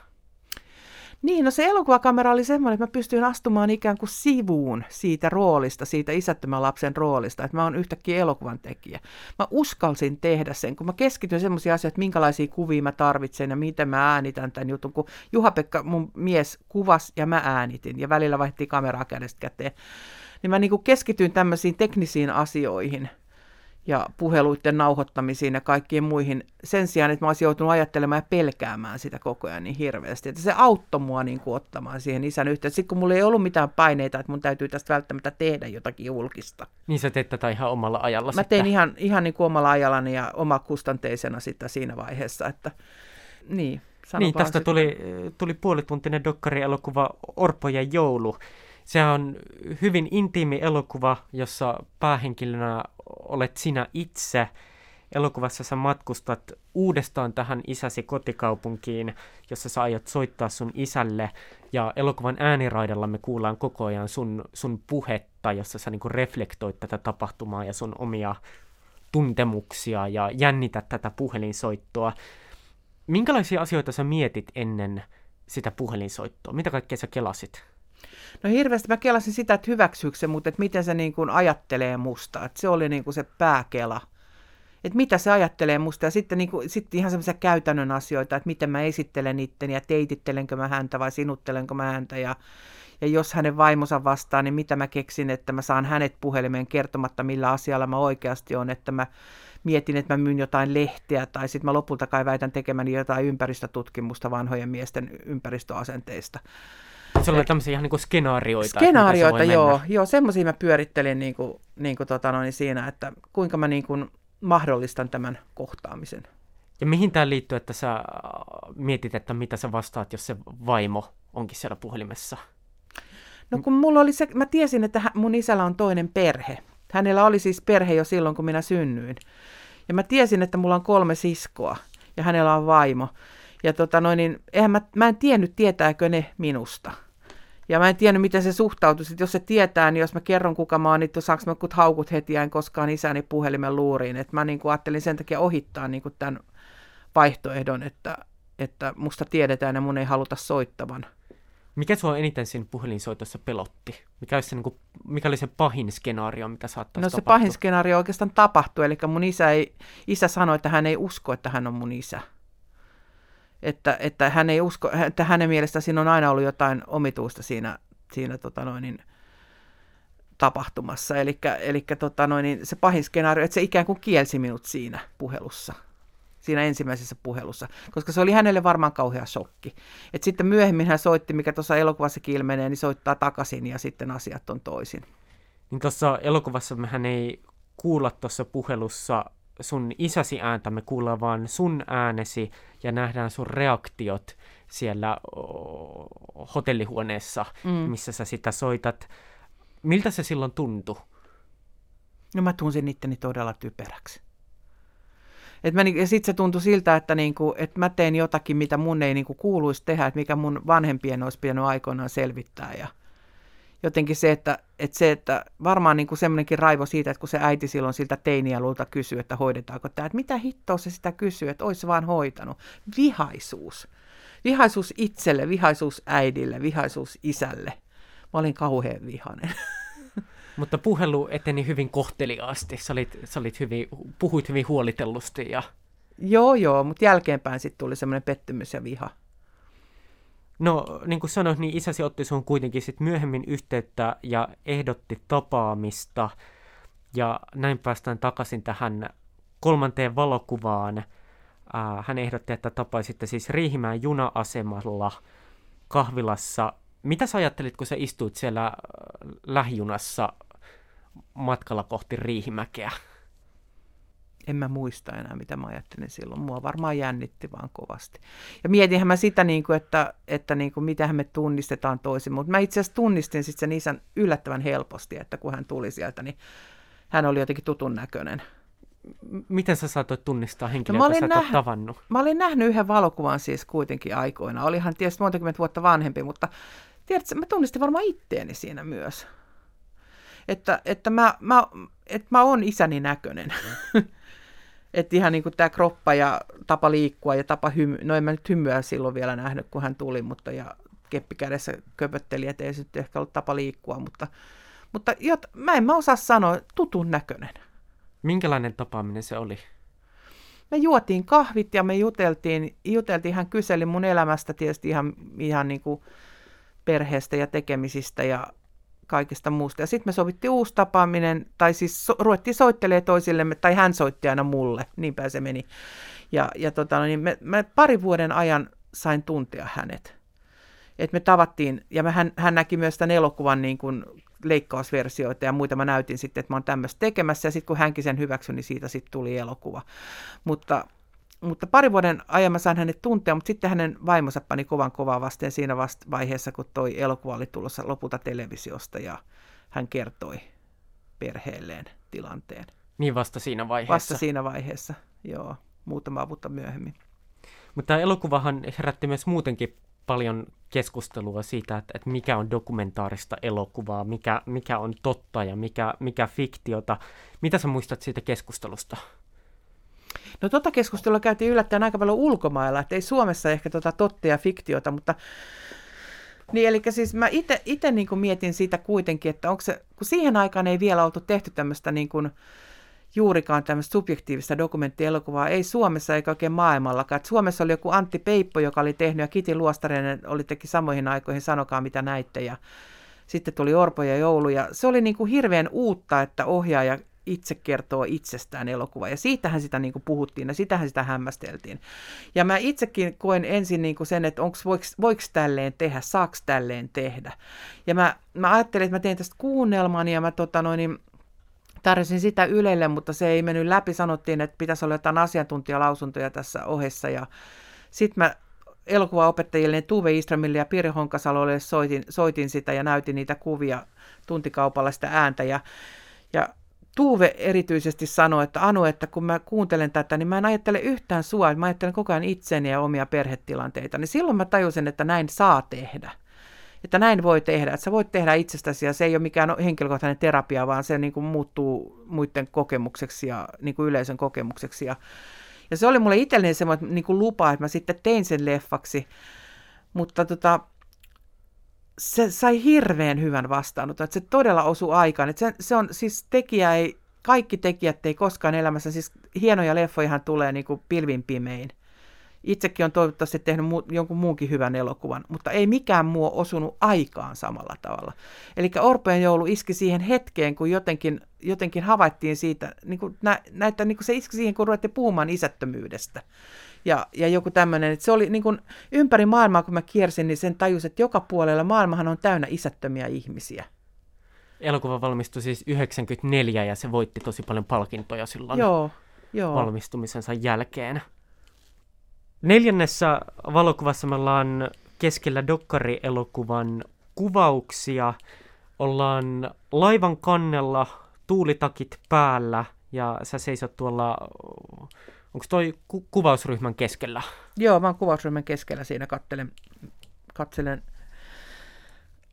Niin, no se elokuvakamera oli semmoinen, että mä pystyin astumaan ikään kuin sivuun siitä roolista, siitä isättömän lapsen roolista, että mä oon yhtäkkiä elokuvan tekijä. Mä uskalsin tehdä sen, kun mä keskityin semmoisia asioita, että minkälaisia kuvia mä tarvitsen ja miten mä äänitän tämän jutun, kun Juha-Pekka, mun mies, kuvas ja mä äänitin ja välillä vaihdettiin kameraa kädestä käteen. Niin mä niin kuin keskityin tämmöisiin teknisiin asioihin – ja puheluiden nauhoittamisiin ja kaikkiin muihin sen sijaan, että mä olisin joutunut ajattelemaan ja pelkäämään sitä koko ajan niin hirveästi. Että se auttoi mua niin kuin ottamaan siihen isän yhteyttä. Sitten kun mulla ei ollut mitään paineita, että mun täytyy tästä välttämättä tehdä jotakin julkista. Niin sä teet tätä ihan omalla ajalla Mä tein ihan, ihan niin kuin omalla ajallani ja omakustanteisena sitä siinä vaiheessa, että niin. Niin, tästä tuli, tuli puolituntinen dokkarielokuva Orpo ja joulu. Se on hyvin intiimi elokuva, jossa päähenkilönä olet sinä itse. Elokuvassa sä matkustat uudestaan tähän isäsi kotikaupunkiin, jossa sä aiot soittaa sun isälle. Ja elokuvan ääniraidalla me kuullaan koko ajan sun, sun puhetta, jossa sä niinku reflektoit tätä tapahtumaa ja sun omia tuntemuksia ja jännität tätä puhelinsoittoa. Minkälaisia asioita sä mietit ennen sitä puhelinsoittoa? Mitä kaikkea sä kelasit? No hirveästi mä kelasin sitä, että hyväksyykö se, mutta että miten se niin kuin ajattelee musta. Että se oli niin kuin se pääkela. Että mitä se ajattelee musta. Ja sitten, niin kuin, sitten ihan semmoisia käytännön asioita, että miten mä esittelen itteni ja teitittelenkö mä häntä vai sinuttelenko mä häntä. Ja, ja jos hänen vaimonsa vastaa, niin mitä mä keksin, että mä saan hänet puhelimeen kertomatta, millä asialla mä oikeasti on. Että mä mietin, että mä myyn jotain lehteä tai sitten mä lopulta kai väitän tekemäni jotain ympäristötutkimusta vanhojen miesten ympäristöasenteista. Se oli tämmöisiä ihan niin kuin skenaarioita. Skenaarioita, joo. joo semmoisia mä pyörittelin niin kuin, niin kuin tota noin, siinä, että kuinka mä niin kuin mahdollistan tämän kohtaamisen. Ja mihin tämä liittyy, että sä äh, mietit, että mitä sä vastaat, jos se vaimo onkin siellä puhelimessa? No kun mulla oli se, mä tiesin, että mun isällä on toinen perhe. Hänellä oli siis perhe jo silloin, kun minä synnyin. Ja mä tiesin, että mulla on kolme siskoa ja hänellä on vaimo. Ja tota noin, niin eihän mä, mä en tiennyt, tietääkö ne minusta. Ja mä en tiennyt, miten se suhtautuisi. Jos se tietää, niin jos mä kerron, kuka mä oon, niin saanko mä kut haukut heti en koskaan isäni puhelimen luuriin. Et mä niin kuin ajattelin sen takia ohittaa niin kuin tämän vaihtoehdon, että, että musta tiedetään ja mun ei haluta soittavan. Mikä sua eniten siinä puhelinsoitossa pelotti? Mikä, olisi se, niin kuin, mikä oli se pahin skenaario, mitä saattaisi No se tapahtua? pahin skenaario oikeastaan tapahtui, eli mun isä, ei, isä sanoi, että hän ei usko, että hän on mun isä että, että hän ei usko, että hänen mielestä siinä on aina ollut jotain omituista siinä, siinä tota noin, niin, tapahtumassa. Eli tota noin, niin se pahin skenaario, että se ikään kuin kielsi minut siinä puhelussa, siinä ensimmäisessä puhelussa, koska se oli hänelle varmaan kauhea shokki. Et sitten myöhemmin hän soitti, mikä tuossa elokuvassa ilmenee, niin soittaa takaisin ja sitten asiat on toisin. Niin tuossa elokuvassa mehän ei kuulla tuossa puhelussa sun isäsi ääntä, me kuullaan vaan sun äänesi ja nähdään sun reaktiot siellä hotellihuoneessa, mm. missä sä sitä soitat. Miltä se silloin tuntui? No mä tunsin itteni todella typeräksi. Et mä, ja sitten se tuntui siltä, että, niinku, että mä teen jotakin, mitä mun ei niinku kuuluisi tehdä, että mikä mun vanhempien olisi pitänyt aikoinaan selvittää. Ja jotenkin se, että, että, se, että varmaan niinku semmoinenkin raivo siitä, että kun se äiti silloin siltä teinialulta kysyy, että hoidetaanko tämä, että mitä hittoa se sitä kysyy, että olisi vaan hoitanut. Vihaisuus. Vihaisuus itselle, vihaisuus äidille, vihaisuus isälle. Mä olin kauhean vihainen. <laughs> Mutta puhelu eteni hyvin kohteliaasti. Sä, olit, sä olit hyvin, puhuit hyvin huolitellusti. Ja... Joo, joo, mutta jälkeenpäin sitten tuli semmoinen pettymys ja viha. No, niin kuin sanoit, niin isäsi otti sun kuitenkin sit myöhemmin yhteyttä ja ehdotti tapaamista. Ja näin päästään takaisin tähän kolmanteen valokuvaan. Hän ehdotti, että tapaisitte siis Riihimäen juna-asemalla kahvilassa mitä sä ajattelit, kun sä istuit siellä äh, lähijunassa matkalla kohti Riihimäkeä? En mä muista enää, mitä mä ajattelin silloin. Mua varmaan jännitti vaan kovasti. Ja mietinhän mä sitä, niin kuin, että, että niin kuin, mitähän me tunnistetaan toisin. Mutta mä itse asiassa tunnistin sitten sen isän yllättävän helposti, että kun hän tuli sieltä, niin hän oli jotenkin tutun näköinen miten sä saatoit tunnistaa henkilöä, no, jota sä näh- tavannut? Mä olin nähnyt yhden valokuvan siis kuitenkin aikoina. Olihan tietysti monta vuotta vanhempi, mutta tiedätkö, mä tunnistin varmaan itteeni siinä myös. Että, että mä, mä, että mä oon isäni näköinen. <laughs> että ihan niin kuin tämä kroppa ja tapa liikkua ja tapa hymy, no en mä nyt hymyä silloin vielä nähnyt, kun hän tuli, mutta ja keppi kädessä köpötteli, että ei se nyt ehkä ollut tapa liikkua, mutta, mutta jot, mä en mä osaa sanoa, tutun näköinen. Minkälainen tapaaminen se oli? Me juotiin kahvit ja me juteltiin, juteltiin hän kyseli mun elämästä tietysti ihan, ihan niin kuin perheestä ja tekemisistä ja kaikesta muusta. Ja sitten me sovittiin uusi tapaaminen, tai siis so, ruvettiin soittelemaan toisillemme, tai hän soitti aina mulle, niinpä se meni. Ja, ja tota, no niin me, me pari vuoden ajan sain tuntea hänet. Et me tavattiin, ja me, hän, hän näki myös tämän elokuvan niin kuin leikkausversioita ja muita. Mä näytin sitten, että mä oon tämmöistä tekemässä, ja sitten kun hänkin sen hyväksyi, niin siitä sitten tuli elokuva. Mutta mutta pari vuoden ajan mä sain hänet tuntea, mutta sitten hänen vaimonsa pani kovan kovaa vasten siinä vasta vaiheessa, kun toi elokuva oli tulossa lopulta televisiosta ja hän kertoi perheelleen tilanteen. Niin vasta siinä vaiheessa? Vasta siinä vaiheessa, joo, muutama vuotta myöhemmin. Mutta tämä elokuvahan herätti myös muutenkin paljon keskustelua siitä, että, että mikä on dokumentaarista elokuvaa, mikä, mikä on totta ja mikä, mikä fiktiota. Mitä sä muistat siitä keskustelusta? No tota keskustelua käytiin yllättäen aika paljon ulkomailla, että ei Suomessa ehkä tota totta ja fiktiota, mutta niin, eli siis mä itse niin mietin sitä kuitenkin, että onko se, kun siihen aikaan ei vielä oltu tehty tämmöistä niin kuin, juurikaan tämmöistä subjektiivista dokumenttielokuvaa, ei Suomessa eikä oikein maailmallakaan. Et Suomessa oli joku Antti Peippo, joka oli tehnyt, ja Kiti Luostarinen oli teki samoihin aikoihin, sanokaa mitä näitte, ja sitten tuli Orpo ja Joulu, ja se oli niin kuin hirveän uutta, että ohjaaja itse kertoo itsestään elokuva. Ja siitähän sitä niin kuin puhuttiin ja sitähän sitä hämmästeltiin. Ja mä itsekin koen ensin niin kuin sen, että voiko, voiko tälleen tehdä, saako tälleen tehdä. Ja mä, mä ajattelin, että mä teen tästä kuunnelman ja mä tota noin, niin, tarjosin sitä Ylelle, mutta se ei mennyt läpi. Sanottiin, että pitäisi olla jotain asiantuntijalausuntoja tässä ohessa. Ja sitten mä elokuvaopettajille niin Tuve Istramille ja Piri Honkasalolle soitin, soitin sitä ja näytin niitä kuvia tuntikaupalla sitä ääntä. Ja, ja Tuuve erityisesti sanoi, että Anu, että kun mä kuuntelen tätä, niin mä en ajattele yhtään sua, mä ajattelen koko ajan itseni ja omia perhetilanteita. Niin silloin mä tajusin, että näin saa tehdä. Että näin voi tehdä, että sä voit tehdä itsestäsi ja se ei ole mikään henkilökohtainen terapia, vaan se niin kuin muuttuu muiden kokemukseksi ja niin kuin yleisön kokemukseksi. Ja, ja se oli mulle itselleni semmoinen niin kuin lupa, että mä sitten tein sen leffaksi. Mutta tota, se sai hirveän hyvän vastaanoton, että se todella osui aikaan. Että se, se on siis tekijä ei, kaikki tekijät ei koskaan elämässä, siis hienoja leffojahan tulee niin kuin pilvin pimein. Itsekin on toivottavasti tehnyt mu- jonkun muunkin hyvän elokuvan, mutta ei mikään muu osunut aikaan samalla tavalla. Eli Orpojen joulu iski siihen hetkeen, kun jotenkin, jotenkin havaittiin siitä, niin kuin nä, näitä, niin kuin se iski siihen, kun ruvettiin puhumaan isättömyydestä ja, ja joku tämmöinen, että se oli niin kuin ympäri maailmaa, kun mä kiersin, niin sen tajus, että joka puolella maailmahan on täynnä isättömiä ihmisiä. Elokuva valmistui siis 94 ja se voitti tosi paljon palkintoja silloin joo, joo. valmistumisensa jälkeen. Neljännessä valokuvassa me ollaan keskellä dokkarielokuvan kuvauksia. ollaan laivan kannella, tuulitakit päällä ja sä seisot tuolla, onko toi ku- kuvausryhmän keskellä? Joo, mä oon kuvausryhmän keskellä siinä, kattelen, katselen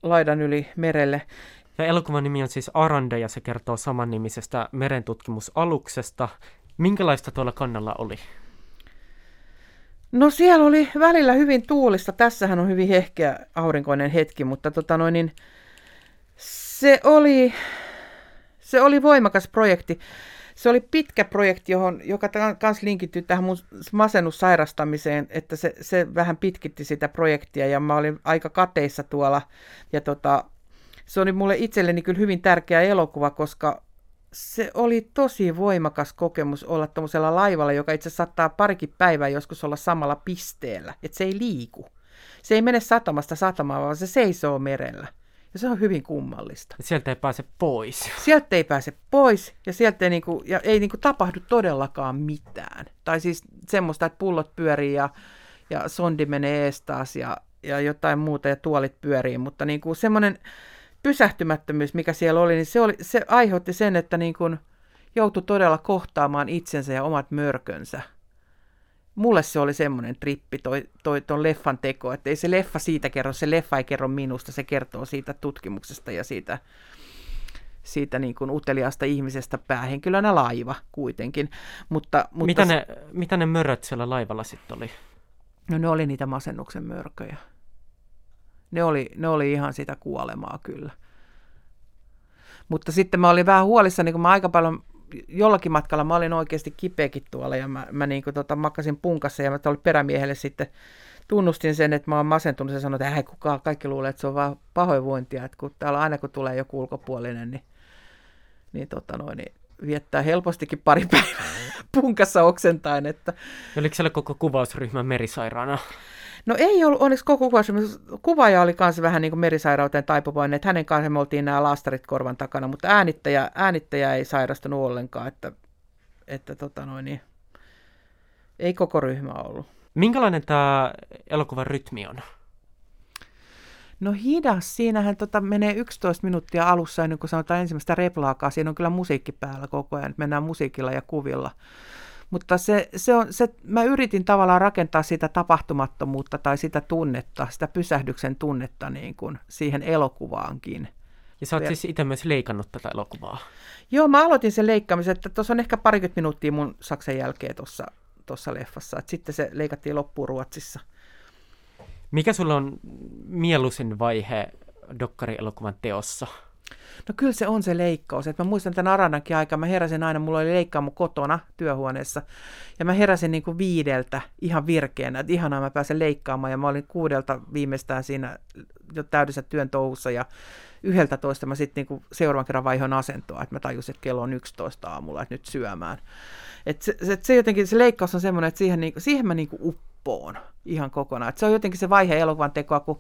laidan yli merelle. Ja elokuvan nimi on siis Aranda ja se kertoo samannimisestä merentutkimusaluksesta. Minkälaista tuolla kannalla oli? No siellä oli välillä hyvin tuulista. Tässähän on hyvin hehkeä aurinkoinen hetki, mutta tota noin, niin se oli, se oli voimakas projekti. Se oli pitkä projekti, johon, joka myös linkittyy tähän mun masennussairastamiseen, että se, se vähän pitkitti sitä projektia ja mä olin aika kateissa tuolla. Ja tota, se oli mulle itselleni kyllä hyvin tärkeä elokuva, koska se oli tosi voimakas kokemus olla tuollaisella laivalla, joka itse saattaa parikin päivää joskus olla samalla pisteellä, että se ei liiku. Se ei mene satamasta satamaan, vaan se seisoo merellä. Ja se on hyvin kummallista. Sieltä ei pääse pois. <laughs> Sieltä ei pääse pois ja sieltä ei, niinku, ja ei niinku tapahdu todellakaan mitään. Tai siis semmoista, että pullot pyörii ja, ja sondi menee ees taas ja, ja jotain muuta ja tuolit pyörii. Mutta niinku semmoinen pysähtymättömyys, mikä siellä oli, niin se, oli, se aiheutti sen, että niinku joutui todella kohtaamaan itsensä ja omat mörkönsä mulle se oli semmoinen trippi toi, toi ton leffan teko, että ei se leffa siitä kerro, se leffa ei kerro minusta, se kertoo siitä tutkimuksesta ja siitä, siitä niin kuin uteliaasta ihmisestä päähenkilönä laiva kuitenkin. Mutta, mutta mitä, ne, mitä ne möröt siellä laivalla sitten oli? No ne oli niitä masennuksen mörköjä. Ne oli, ne oli ihan sitä kuolemaa kyllä. Mutta sitten mä olin vähän huolissani, kun mä aika paljon jollakin matkalla mä olin oikeasti kipeäkin tuolla ja mä, mä niin tota, makasin punkassa ja mä olin perämiehelle sitten tunnustin sen, että mä oon masentunut ja sanoin, että ei kukaan, kaikki luulee, että se on vaan pahoinvointia, että kun täällä aina kun tulee joku ulkopuolinen, niin, niin, tota noin, niin viettää helpostikin pari päivää <laughs> punkassa oksentain. Että... Oliko siellä koko kuvausryhmä merisairaana? No ei ollut, onneksi koko kuvaaja, kuvaaja oli kanssa vähän niin kuin merisairauteen taipuvainen, että hänen kanssa me oltiin nämä lastarit korvan takana, mutta äänittäjä, äänittäjä ei sairastunut ollenkaan, että, että tota noin, niin, ei koko ryhmä ollut. Minkälainen tämä elokuvan rytmi on? No hidas, siinähän tota menee 11 minuuttia alussa ennen kuin sanotaan ensimmäistä replaakaa. Siinä on kyllä musiikki päällä koko ajan, mennään musiikilla ja kuvilla. Mutta se, se on, se, mä yritin tavallaan rakentaa sitä tapahtumattomuutta tai sitä tunnetta, sitä pysähdyksen tunnetta niin kuin siihen elokuvaankin. Ja sä oot siis itse myös leikannut tätä elokuvaa. Joo, mä aloitin sen leikkaamisen, että tuossa on ehkä parikymmentä minuuttia mun saksan jälkeen tuossa tuossa leffassa. Et sitten se leikattiin loppuun Ruotsissa. Mikä sulla on mieluisin vaihe dokkarielokuvan teossa? No kyllä se on se leikkaus. Et mä muistan tämän Aranankin aikaa, mä heräsin aina, mulla oli leikkaamu kotona työhuoneessa, ja mä heräsin niin kuin viideltä ihan virkeänä, että ihanaa mä pääsen leikkaamaan, ja mä olin kuudelta viimeistään siinä jo täydessä työn touhussa, ja yhdeltä toista mä sitten niin seuraavan kerran vaihoin asentoa, että mä tajusin, että kello on 11 aamulla, että nyt syömään. Et se, se, se, jotenkin, se leikkaus on semmoinen, että siihen, niin, siihen mä niin uppoon ihan kokonaan. Et se on jotenkin se vaihe elokuvan tekoa, kun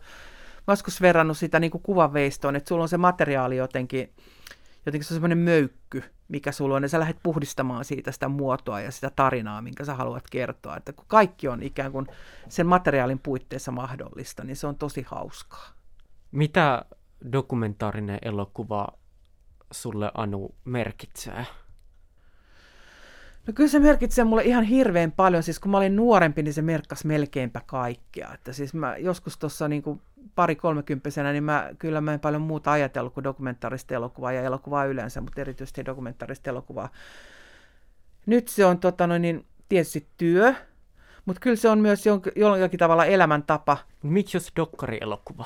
mä joskus verrannut sitä niin kuin kuvanveistoon, että sulla on se materiaali jotenkin, jotenkin se on semmoinen möykky, mikä sulla on, ja sä lähdet puhdistamaan siitä sitä muotoa ja sitä tarinaa, minkä sä haluat kertoa. Että kun kaikki on ikään kuin sen materiaalin puitteissa mahdollista, niin se on tosi hauskaa. Mitä dokumentaarinen elokuva sulle Anu merkitsee? No kyllä se merkitsee mulle ihan hirveän paljon. Siis kun mä olin nuorempi, niin se merkkasi melkeinpä kaikkea. Että siis mä joskus tuossa niin pari kolmekymppisenä, niin mä, kyllä mä en paljon muuta ajatellut kuin dokumentaarista elokuvaa ja elokuvaa yleensä, mutta erityisesti dokumentaarista elokuvaa. Nyt se on tota noin, niin, tietysti työ, mutta kyllä se on myös jollakin tavalla elämäntapa. Miksi jos dokkari-elokuva?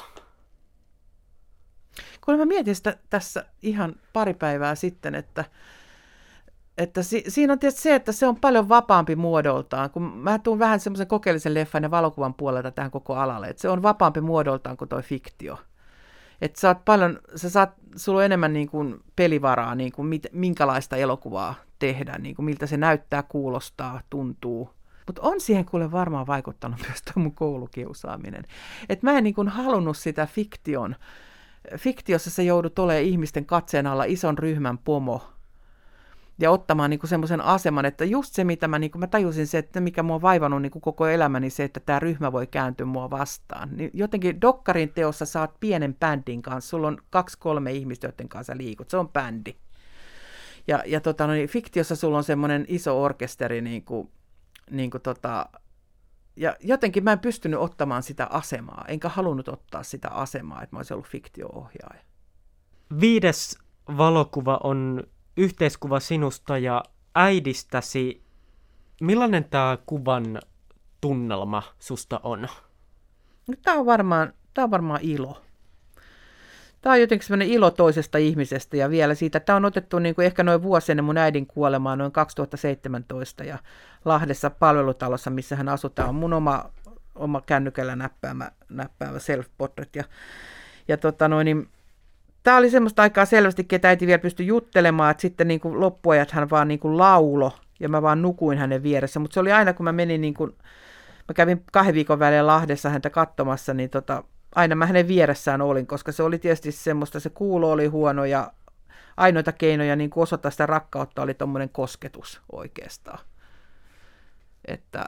Kun mä mietin sitä tässä ihan pari päivää sitten, että että si, siinä on tietysti se, että se on paljon vapaampi muodoltaan, kun mä tuun vähän semmoisen kokeellisen leffan ja valokuvan puolelta tähän koko alalle, että se on vapaampi muodoltaan kuin toi fiktio. Että sä oot paljon, sä saat, sulla on enemmän niin kuin pelivaraa, niin kuin mit, minkälaista elokuvaa tehdä, niin kuin miltä se näyttää, kuulostaa, tuntuu. Mutta on siihen kuule varmaan vaikuttanut <laughs> myös tuo mun koulukiusaaminen. Että mä en niin kuin halunnut sitä fiktion. Fiktiossa se joudut olemaan ihmisten katseen alla ison ryhmän pomo, ja ottamaan niin semmoisen aseman, että just se, mitä mä, niin kuin, mä tajusin se, että mikä mua on vaivannut niin kuin koko elämäni, se, että tämä ryhmä voi kääntyä mua vastaan. Niin jotenkin Dokkarin teossa saat pienen bändin kanssa, sulla on kaksi-kolme ihmistä, joiden kanssa liikut, se on bändi. Ja, ja tota, no, niin fiktiossa sulla on semmoinen iso orkesteri, niin kuin, niin kuin tota, ja jotenkin mä en pystynyt ottamaan sitä asemaa, enkä halunnut ottaa sitä asemaa, että mä olisin ollut fiktio-ohjaaja. Viides valokuva on yhteiskuva sinusta ja äidistäsi. Millainen tämä kuvan tunnelma susta on? No, tämä on varmaan, tämä on varmaan ilo. Tämä on jotenkin sellainen ilo toisesta ihmisestä ja vielä siitä, tämä on otettu niin kuin ehkä noin vuosi ennen mun äidin kuolemaa, noin 2017 ja Lahdessa palvelutalossa, missä hän asuu. Tämä on mun oma, oma kännykällä näppäämä, näppäämä self-portrait ja, ja tota noin, niin tämä oli semmoista aikaa selvästi, että äiti vielä pystyi juttelemaan, että sitten niin kuin loppuajat hän vaan niin kuin laulo ja mä vaan nukuin hänen vieressä, mutta se oli aina kun mä menin niin kuin, mä kävin kahden viikon välein Lahdessa häntä katsomassa, niin tota, aina mä hänen vieressään olin, koska se oli tietysti semmoista, se kuulo oli huono ja ainoita keinoja niin osoittaa sitä rakkautta oli tuommoinen kosketus oikeastaan. Että...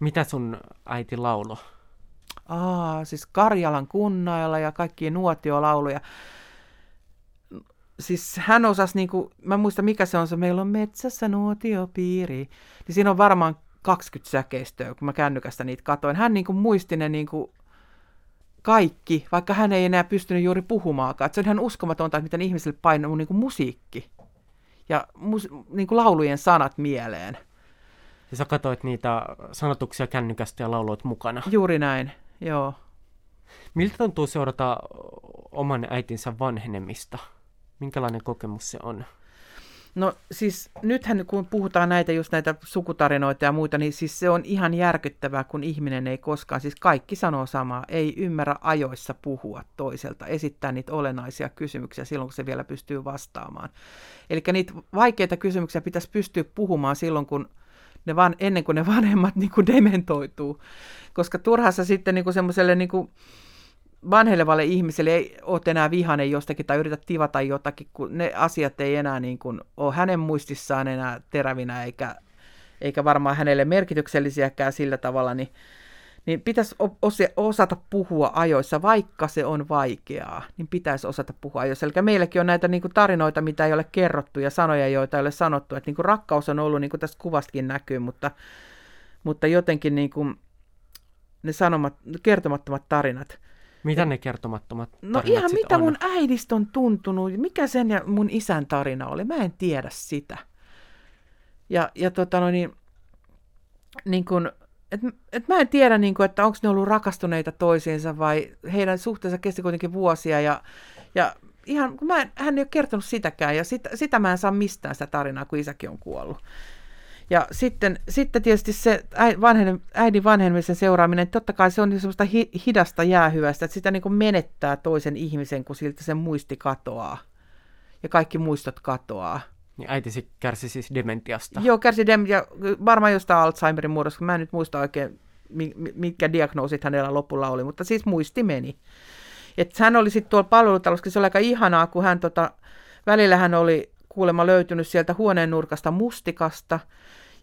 Mitä sun äiti laulo? Aa, siis Karjalan kunnailla ja kaikkia nuotiolauluja. Siis hän osasi, niin kuin, mä muistan mikä se on se, meillä on metsässä nuotiopiiri. Niin siinä on varmaan 20 säkeistöä, kun mä kännykästä niitä katoin. Hän niin kuin, muisti ne niin kuin, kaikki, vaikka hän ei enää pystynyt juuri puhumaakaan. Se on ihan uskomatonta, että miten ihmisille painuu niin kuin musiikki ja mus, niin kuin laulujen sanat mieleen. Ja sä katsoit niitä sanotuksia kännykästä ja lauloit mukana. Juuri näin. Joo. Miltä tuntuu seurata oman äitinsä vanhenemista? Minkälainen kokemus se on? No siis nythän kun puhutaan näitä just näitä sukutarinoita ja muita, niin siis se on ihan järkyttävää, kun ihminen ei koskaan, siis kaikki sanoo samaa, ei ymmärrä ajoissa puhua toiselta, esittää niitä olennaisia kysymyksiä silloin, kun se vielä pystyy vastaamaan. Eli niitä vaikeita kysymyksiä pitäisi pystyä puhumaan silloin, kun ne van, ennen kuin ne <laughs> vanhemmat niin kuin dementoituu. Koska turhassa sitten niin kuin semmoiselle niin kuin vanhelevalle ihmiselle ei ole enää vihainen jostakin tai yritä tivata jotakin, kun ne asiat ei enää niin kuin ole hänen muistissaan enää terävinä eikä, eikä varmaan hänelle merkityksellisiäkään sillä tavalla, niin niin pitäisi osata puhua ajoissa, vaikka se on vaikeaa, niin pitäisi osata puhua ajoissa. Eli meilläkin on näitä niin kuin tarinoita, mitä ei ole kerrottu ja sanoja, joita ei ole sanottu. Että niin kuin rakkaus on ollut, niin kuin tästä kuvastakin näkyy, mutta, mutta jotenkin niin kuin ne sanomat, kertomattomat tarinat. Mitä ne kertomattomat No ihan mitä on? mun äidistä on tuntunut, mikä sen ja mun isän tarina oli, mä en tiedä sitä. Ja, ja tota no niin, niin kun, et, et mä en tiedä, niin kuin, että onko ne ollut rakastuneita toisiinsa vai heidän suhteensa kesti kuitenkin vuosia ja, ja ihan, kun mä en, hän ei ole kertonut sitäkään ja sit, sitä mä en saa mistään sitä tarinaa, kun isäkin on kuollut. Ja sitten, sitten tietysti se vanhen, äidin vanhenemisen seuraaminen, totta kai se on semmoista hi, hidasta jäähyvästä, että sitä niin kuin menettää toisen ihmisen, kun siltä se muisti katoaa. Ja kaikki muistot katoaa. Niin äitisi kärsi siis dementiasta. Joo, kärsi dementia, varmaan jostain Alzheimerin muodossa, mä en nyt muista oikein, mitkä diagnoosit hänellä lopulla oli, mutta siis muisti meni. Et hän oli sitten tuolla palvelutalossa, se oli aika ihanaa, kun hän tota, välillä hän oli kuulemma löytynyt sieltä huoneen nurkasta mustikasta,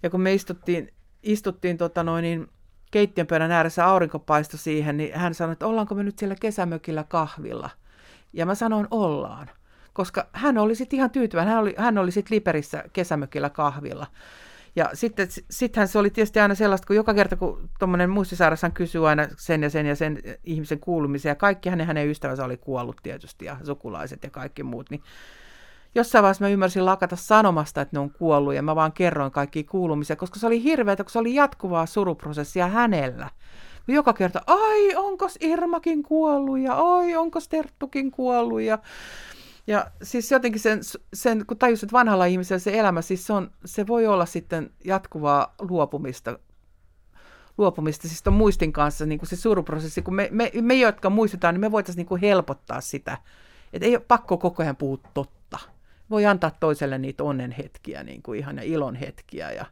ja kun me istuttiin, istuttiin tota noin, niin keittiön pöydän ääressä aurinkopaisto siihen, niin hän sanoi, että ollaanko me nyt siellä kesämökillä kahvilla. Ja mä sanoin, ollaan koska hän oli sitten ihan tyytyväinen. Hän oli, hän oli sitten Liperissä kesämökillä kahvilla. Ja sitten sittenhän se oli tietysti aina sellaista, kun joka kerta, kun tuommoinen muistisairas kysyy aina sen ja sen ja sen ihmisen kuulumisia, ja kaikki hänen, hänen ystävänsä oli kuollut tietysti, ja sukulaiset ja kaikki muut, niin jossain vaiheessa mä ymmärsin lakata sanomasta, että ne on kuollut, ja mä vaan kerroin kaikki kuulumisia, koska se oli hirveätä, kun se oli jatkuvaa suruprosessia hänellä. Joka kerta, ai, onko Irmakin kuollut, ja oi, onko Terttukin kuollut, ja ja siis jotenkin sen, sen kun tajusit, että vanhalla ihmisellä se elämä, siis se, on, se voi olla sitten jatkuvaa luopumista, luopumista siis ton muistin kanssa, niin kuin se suruprosessi, kun me, me, me jotka muistetaan, niin me voitaisiin niin kuin helpottaa sitä, että ei ole pakko koko ajan puhua totta. Voi antaa toiselle niitä onnenhetkiä niin kuin ihan ja ilon hetkiä ja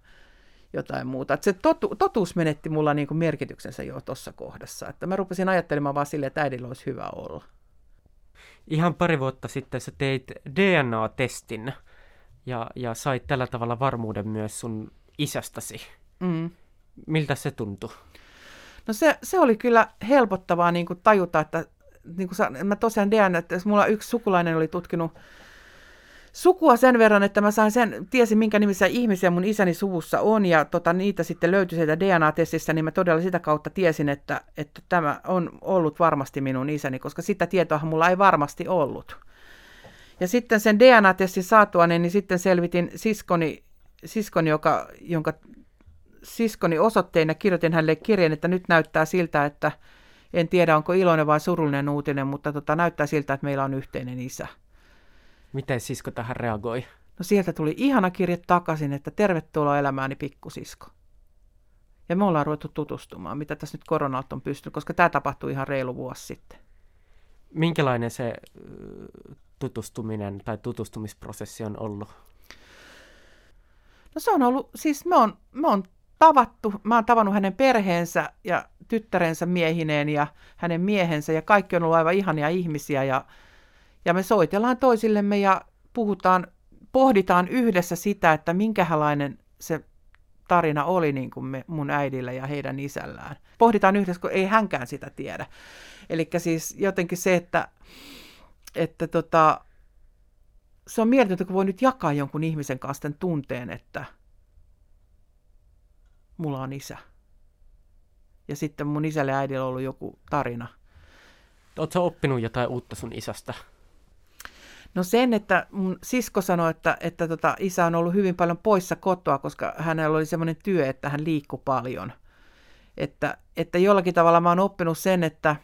jotain muuta. Että se totu, totuus menetti mulla niin kuin merkityksensä jo tuossa kohdassa, että mä rupesin ajattelemaan vaan silleen, että äidillä olisi hyvä olla ihan pari vuotta sitten sä teit DNA-testin ja, ja sait tällä tavalla varmuuden myös sun isästäsi. Mm. Miltä se tuntui? No se, se oli kyllä helpottavaa niin kuin tajuta, että niin kuin mä tosiaan tiedän, että mulla yksi sukulainen oli tutkinut sukua sen verran, että mä sain sen, tiesin minkä nimissä ihmisiä mun isäni suvussa on ja tota, niitä sitten löytyi sieltä DNA-testistä, niin mä todella sitä kautta tiesin, että, että tämä on ollut varmasti minun isäni, koska sitä tietoa mulla ei varmasti ollut. Ja sitten sen DNA-testin saatua, niin, niin sitten selvitin siskoni, siskoni joka, jonka siskoni osoitteina kirjoitin hänelle kirjeen, että nyt näyttää siltä, että en tiedä onko iloinen vai surullinen uutinen, mutta tota, näyttää siltä, että meillä on yhteinen isä. Miten sisko tähän reagoi? No sieltä tuli ihana kirje takaisin, että tervetuloa elämääni pikkusisko. Ja me ollaan ruvettu tutustumaan, mitä tässä nyt koronalta on pystynyt, koska tämä tapahtui ihan reilu vuosi sitten. Minkälainen se tutustuminen tai tutustumisprosessi on ollut? No se on ollut, siis me on, me on tavattu, mä oon tavannut hänen perheensä ja tyttärensä miehineen ja hänen miehensä ja kaikki on ollut aivan ihania ihmisiä ja, ja me soitellaan toisillemme ja puhutaan, pohditaan yhdessä sitä, että minkälainen se tarina oli niin kuin me, mun äidillä ja heidän isällään. Pohditaan yhdessä, kun ei hänkään sitä tiedä. Eli siis jotenkin se, että, että tota, se on mieletöntä, kun voi nyt jakaa jonkun ihmisen kanssa tämän tunteen, että mulla on isä. Ja sitten mun isälle ja äidillä on ollut joku tarina. Oletko oppinut jotain uutta sun isästä? No sen, että mun sisko sanoi, että, että tota, isä on ollut hyvin paljon poissa kotoa, koska hänellä oli semmoinen työ, että hän liikkui paljon. Että, että jollakin tavalla mä oon oppinut sen, että,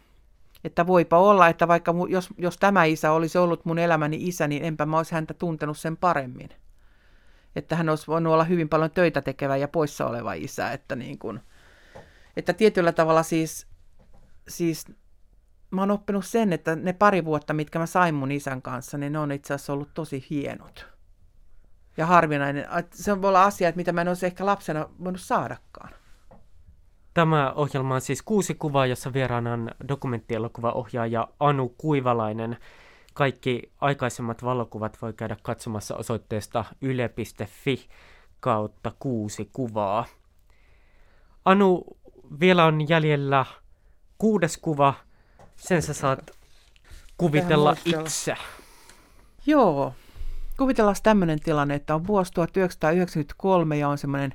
että voipa olla, että vaikka mu, jos, jos tämä isä olisi ollut mun elämäni isä, niin enpä mä olisi häntä tuntenut sen paremmin. Että hän olisi voinut olla hyvin paljon töitä tekevä ja poissa oleva isä. Että, niin kuin, että tietyllä tavalla siis, siis mä oon oppinut sen, että ne pari vuotta, mitkä mä sain mun isän kanssa, niin ne on itse asiassa ollut tosi hienot. Ja harvinainen. Se voi olla asia, että mitä mä en olisi ehkä lapsena voinut saadakaan. Tämä ohjelma on siis kuusi kuvaa, jossa vieraana on dokumenttielokuvaohjaaja Anu Kuivalainen. Kaikki aikaisemmat valokuvat voi käydä katsomassa osoitteesta yle.fi kautta kuusi kuvaa. Anu, vielä on jäljellä kuudes kuva. Sen sä saat kuvitella itse. Joo. Kuvitellaan tämmöinen tilanne, että on vuosi 1993 ja on semmoinen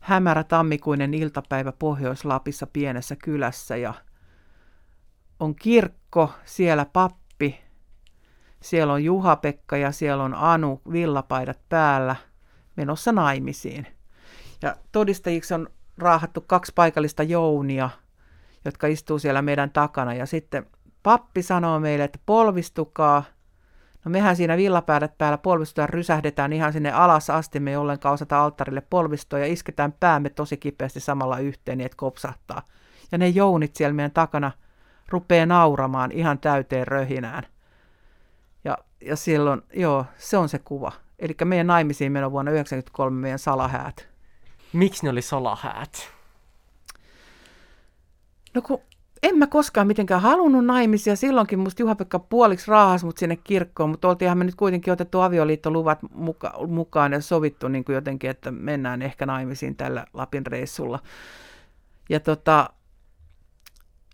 hämärä tammikuinen iltapäivä Pohjois-Lapissa pienessä kylässä ja on kirkko, siellä pappi, siellä on Juha-Pekka ja siellä on Anu villapaidat päällä menossa naimisiin. Ja todistajiksi on raahattu kaksi paikallista jounia, jotka istuu siellä meidän takana. Ja sitten pappi sanoo meille, että polvistukaa – No mehän siinä villapäädät päällä polvistutaan, rysähdetään ihan sinne alas asti, me ei ollenkaan osata alttarille polvistua ja isketään päämme tosi kipeästi samalla yhteen, niin että kopsahtaa. Ja ne jounit siellä meidän takana rupeaa nauramaan ihan täyteen röhinään. Ja, ja silloin, joo, se on se kuva. Eli meidän naimisiin meno vuonna 1993 meidän salahäät. Miksi ne oli salahäät? No kun en mä koskaan mitenkään halunnut naimisia. Silloinkin musta Juha-Pekka puoliksi raahas mut sinne kirkkoon, mutta oltiinhan me nyt kuitenkin otettu avioliittoluvat muka, mukaan ja sovittu niin kuin jotenkin, että mennään ehkä naimisiin tällä Lapin reissulla. Ja tota,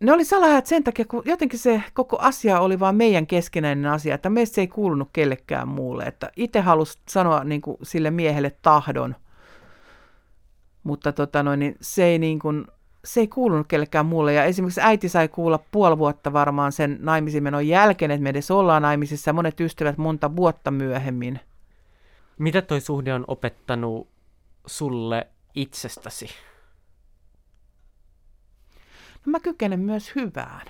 ne oli salahäät sen takia, kun jotenkin se koko asia oli vaan meidän keskinäinen asia, että meistä ei kuulunut kellekään muulle. Että itse halusi sanoa niin kuin sille miehelle tahdon, mutta tota noin, niin se ei niin kuin, se ei kuulunut kellekään muulle. Ja esimerkiksi äiti sai kuulla puoli vuotta varmaan sen naimisimenon jälkeen, että me edes ollaan naimisissa, monet ystävät monta vuotta myöhemmin. Mitä toi suhde on opettanut sulle itsestäsi? No mä kykenen myös hyvään.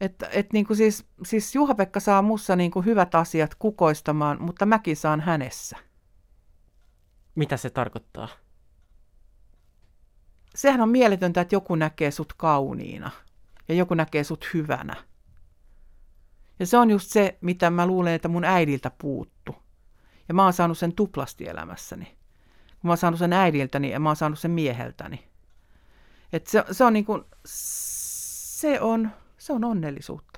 Että et niin kuin siis, siis Juha-Pekka saa mussa niin kuin hyvät asiat kukoistamaan, mutta mäkin saan hänessä. Mitä se tarkoittaa? Sehän on mieletöntä, että joku näkee sut kauniina ja joku näkee sut hyvänä. Ja se on just se, mitä mä luulen, että mun äidiltä puuttu. Ja mä oon saanut sen tuplasti elämässäni. Kun mä oon saanut sen äidiltäni ja mä oon saanut sen mieheltäni. Et se, se on niin kuin, se on, se on onnellisuutta.